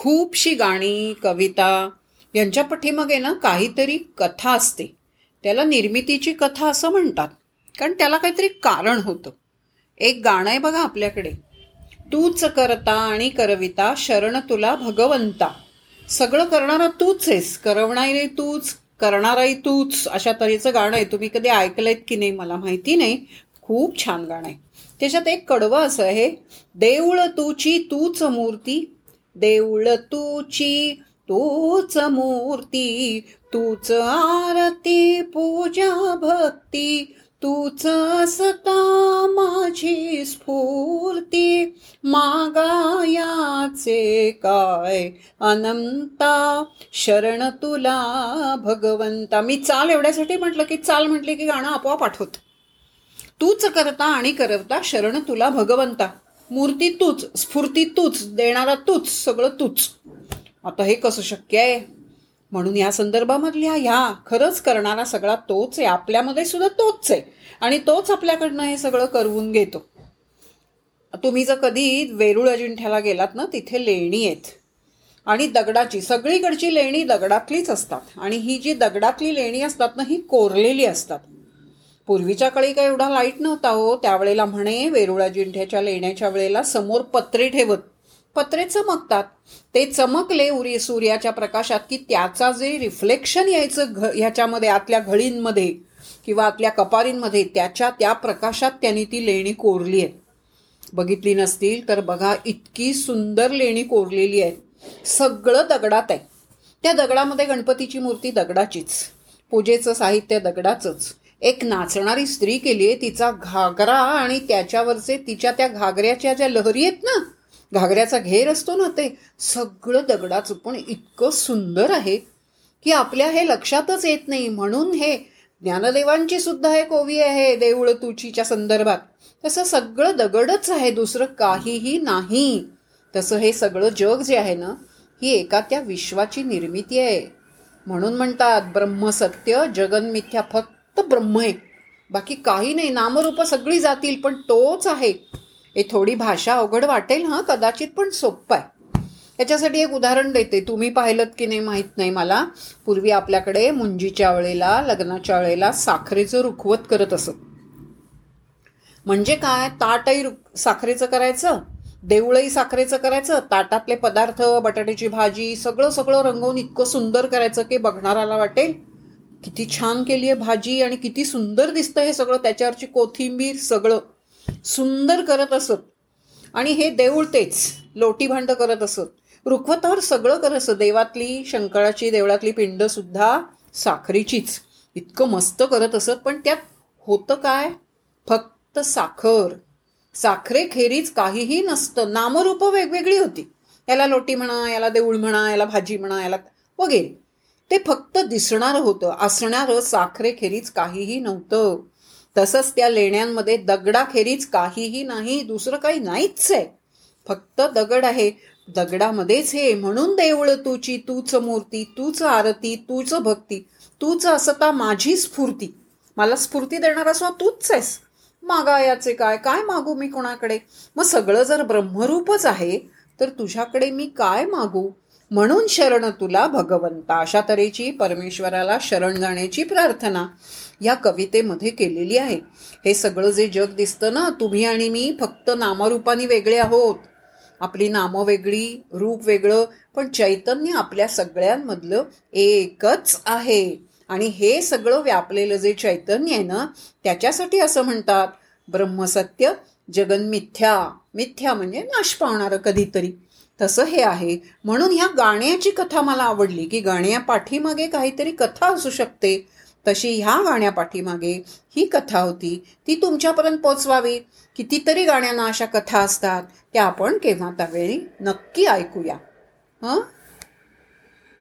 खूपशी गाणी कविता यांच्या पाठीमागे ना काहीतरी कथा असते. त्याला निर्मितीची कथा असं म्हणतात. कारण त्याला काहीतरी कारण होतं. एक गाणं आहे बघा आपल्याकडे. तूच करता आणि करविता शरण तुला भगवंता. सगळं करणारा तूच आहेस. करवणारी तूच करणाराही तूच. अशा तऱ्हेचं गाणं आहे. तुम्ही कधी ऐकलंयत की नाही मला माहिती नाही. खूप छान गाणं आहे. त्याच्यात एक कडवं असं आहे. देऊळ तूची तूच मूर्ती देऊळ तूची तूच मूर्ती तूच आरती पूजा भक्ती तूच असता माझी स्फूर्ती. मागायाचे काय अनंता शरण तुला भगवंता. मी चाल एवढ्यासाठी म्हटलं की चाल म्हटली की गाणं आपोआप आठवत. तूच करता आणि करवता शरण तुला भगवंता. मूर्ती तूच स्फूर्ती तूच देणारा तूच सगळं तूच. आता हे कसं शक्य आहे? म्हणून या संदर्भामधल्या ह्या खरंच करणारा सगळा तोच आहे. आपल्यामध्ये सुद्धा तोच आहे. आणि तोच आपल्याकडनं हे सगळं करवून घेतो. तुम्ही जर कधी वेरूळ अजिंठ्याला गेलात ना तिथे लेणी आहेत. आणि दगडाची सगळीकडची लेणी दगडातलीच असतात. आणि ही जी दगडातली लेणी असतात ना ही कोरलेली असतात. पूर्वीच्या काळी काय एवढा लाइट नव्हता हो. त्यावेळेला म्हणे वेरुळा जिंठ्याच्या लेण्याच्या वेळेला समोर पत्रे ठेवत. पत्रे चमकतात. ते चमकले उरी सूर्याच्या प्रकाशात की त्याचा जे रिफ्लेक्शन यायचं घ ह्याच्यामध्ये आतल्या घळींमध्ये किंवा आतल्या कपारींमध्ये त्याच्या त्या प्रकाशात त्यांनी ती लेणी कोरली आहे. बघितली नसतील तर बघा इतकी सुंदर लेणी कोरलेली आहे. सगळं दगडात आहे. त्या दगडामध्ये गणपतीची मूर्ती दगडाचीच. पूजेचं साहित्य दगडाचंच. एक नाचणारी स्त्री केली आहे तिचा घागरा आणि त्याच्यावरचे तिच्या त्या घागऱ्याच्या ज्या लहरी आहेत ना घागऱ्याचा घेर असतो ना ते सगळं दगडाचं. पण इतकं सुंदर आहे की आपल्या हे लक्षातच येत नाही. म्हणून हे ज्ञानदेवांची सुद्धा एक ओवी आहे देऊळ तुचीच्या संदर्भात. तसं सगळं दगडच आहे दुसरं काहीही नाही. तसं हे सगळं जग जे आहे ना ही एका त्या विश्वाची निर्मिती आहे. म्हणून म्हणतात ब्रह्मसत्य जगन्मिथ्या फक्त ब्रह्म आहे. बाकी काही नाही नामरूप सगळी जातील पण तोच आहे. हे थोडी भाषा अवघड वाटेल हां? कदाचित पण सोपं आहे. याच्यासाठी एक उदाहरण देते. तुम्ही पाहिलं की नाही माहीत नाही मला. पूर्वी आपल्याकडे मुंजीच्या वेळेला लग्नाच्या वेळेला साखरेचं रुखवत करत असत. म्हणजे काय? ताटही साखरेचं करायचं? देऊळही साखरेचं करायचं? ताटातले पदार्थ बटाट्याची भाजी सगळं सगळं रंगवून इतकं सुंदर करायचं की बघणाराला वाटेल? किती छान केली आहे भाजी आणि किती सुंदर दिसतं हे सगळं त्याच्यावरची कोथिंबीर सगळं सुंदर करत असत. आणि हे देऊळ तेच लोटी भांड करत असत. रुखवतावर सगळं करत असत. देवातली शंकराची देवळातली पिंड सुद्धा इतकं मस्त करत असत. पण त्यात होतं काय? फक्त साखर. साखरेखेरीज काहीही नसतं. नामरूप वेगवेगळी होती. याला लोटी म्हणा याला देऊळ म्हणा याला भाजी म्हणा याला वगैरे. ते फक्त दिसणारं होतं. असणारं साखरेखेरीज काहीही नव्हतं. तसंच त्या लेण्यांमध्ये दगडाखेरीज काहीही नाही दुसरं काही नाहीच आहे. फक्त दगड आहे. दगडामध्येच हे. म्हणून देवळं तुची तूच मूर्ती तूच आरती तूच भक्ती तूच असता माझी स्फूर्ती. मला स्फूर्ती देणार असो तूच आहेस. मागायाचे काय? काय मागू मी कोणाकडे? मग सगळं जर ब्रह्मरूपच आहे तर तुझ्याकडे मी काय मागू? म्हणून शरण तुला भगवंता. अशा तऱ्हेची परमेश्वराला शरण जाण्याची प्रार्थना या कवितेमध्ये केलेली आहे. हे सगळं जे जग दिसतं ना तुम्ही आणि मी फक्त नामरूपाने वेगळे आहोत. आपली नामं वेगळी रूप वेगळं पण चैतन्य आपल्या सगळ्यांमधलं एकच आहे. आणि हे सगळं व्यापलेलं जे चैतन्य आहे ना त्याच्यासाठी असं म्हणतात ब्रह्मसत्य जगन मिथ्या. मिथ्या म्हणजे नाश पावणारं कधीतरी. तसं हे आहे. म्हणून ह्या गाण्याची कथा मला आवडली की गाण्या पाठीमागे काहीतरी कथा असू शकते. तशी ह्या गाण्यापाठीमागे ही कथा होती. ती तुमच्यापर्यंत पोचवावी. कितीतरी गाण्यांना अशा कथा असतात त्या आपण केव्हा त्यावेळी नक्की ऐकूया. हां?